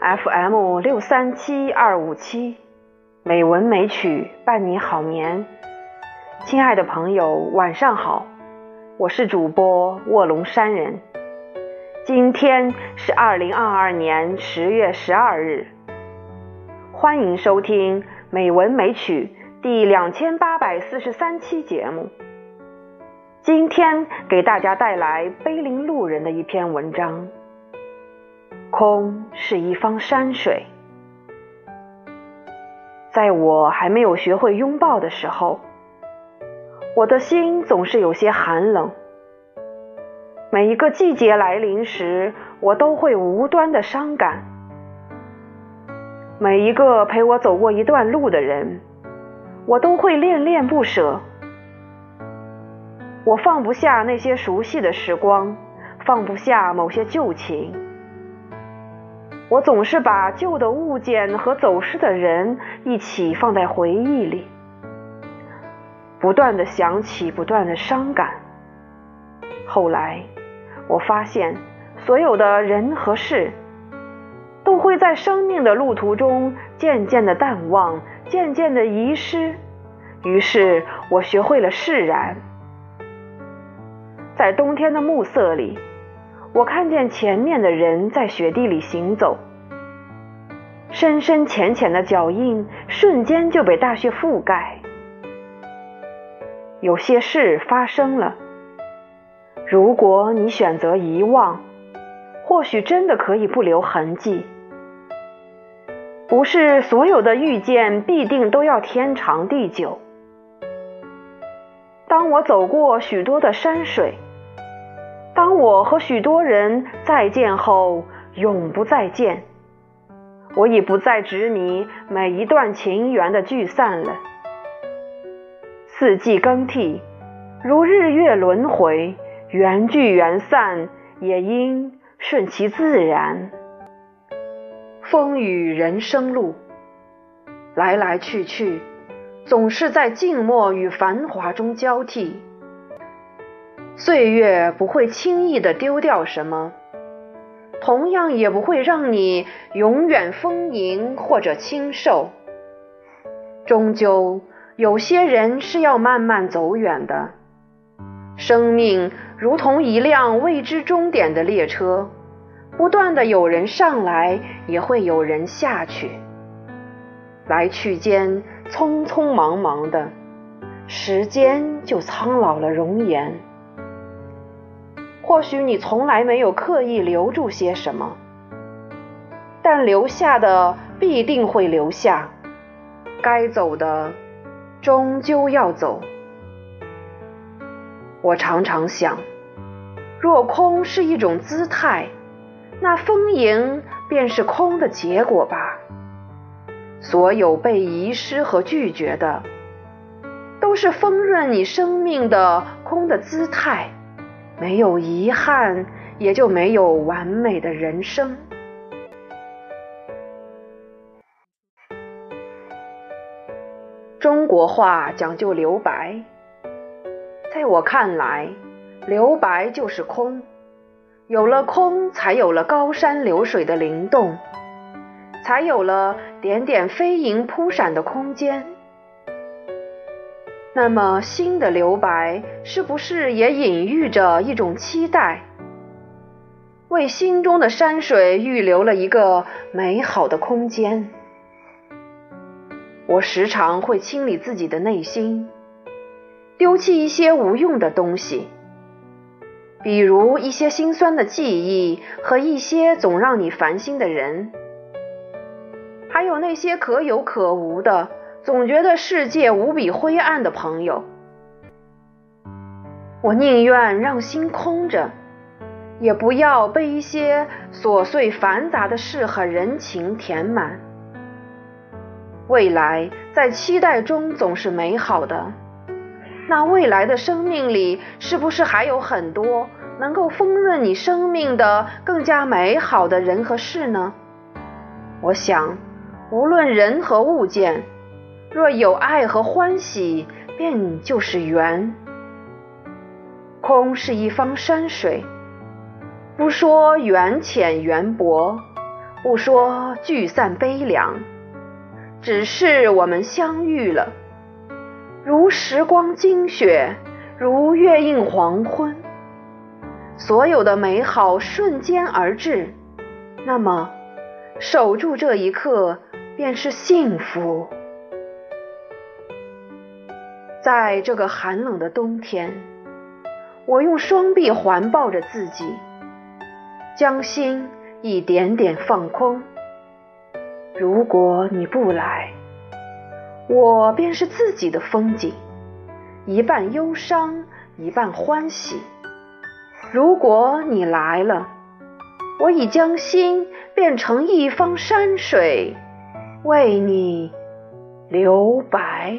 FM 六三七二五七，美文美曲伴你好眠。亲爱的朋友，晚上好，我是主播卧龙山人。今天是二零二二年十月十二日，欢迎收听《美文美曲》第两千八百四十三期节目。今天给大家带来碑林路人的一篇文章。空是一方山水，在我还没有学会拥抱的时候，我的心总是有些寒冷。每一个季节来临时，我都会无端的伤感。每一个陪我走过一段路的人，我都会恋恋不舍。我放不下那些熟悉的时光，放不下某些旧情。我总是把旧的物件和走失的人一起放在回忆里，不断的想起，不断的伤感。后来，我发现，所有的人和事，都会在生命的路途中渐渐的淡忘，渐渐的遗失。于是我学会了释然。在冬天的暮色里。我看见前面的人在雪地里行走，深深浅浅的脚印瞬间就被大雪覆盖。有些事发生了，如果你选择遗忘，或许真的可以不留痕迹。不是所有的遇见必定都要天长地久。当我走过许多的山水。我和许多人再见后，永不再见。我已不再执迷每一段情缘的聚散了。四季更替，如日月轮回，缘聚缘散，也应顺其自然。风雨人生路，来来去去，总是在静默与繁华中交替。岁月不会轻易的丢掉什么，同样也不会让你永远丰盈或者清瘦。终究有些人是要慢慢走远的。生命如同一辆未知终点的列车，不断的有人上来，也会有人下去。来去间匆匆忙忙的，时间就苍老了容颜。或许你从来没有刻意留住些什么，但留下的必定会留下，该走的终究要走。我常常想，若空是一种姿态，那丰盈便是空的结果吧。所有被遗失和拒绝的，都是丰润你生命的空的姿态。没有遗憾，也就没有完美的人生。中国画讲究留白，在我看来，留白就是空，有了空，才有了高山流水的灵动，才有了点点飞萤扑闪的空间。那么，心的留白是不是也隐喻着一种期待，为心中的山水预留了一个美好的空间？我时常会清理自己的内心，丢弃一些无用的东西，比如一些心酸的记忆和一些总让你烦心的人，还有那些可有可无的。总觉得世界无比灰暗的朋友，我宁愿让心空着，也不要被一些琐碎繁杂的事和人情填满。未来在期待中总是美好的，那未来的生命里，是不是还有很多能够丰润你生命的更加美好的人和事呢？我想，无论人和物件。若有爱和欢喜，便就是缘。空是一方山水，不说缘浅缘薄，不说聚散悲凉，只是我们相遇了，如时光惊雪，如月映黄昏，所有的美好瞬间而至。那么，守住这一刻便是幸福。在这个寒冷的冬天，我用双臂环抱着自己，将心一点点放空。如果你不来，我便是自己的风景，一半忧伤，一半欢喜。如果你来了，我已将心变成一方山水，为你留白。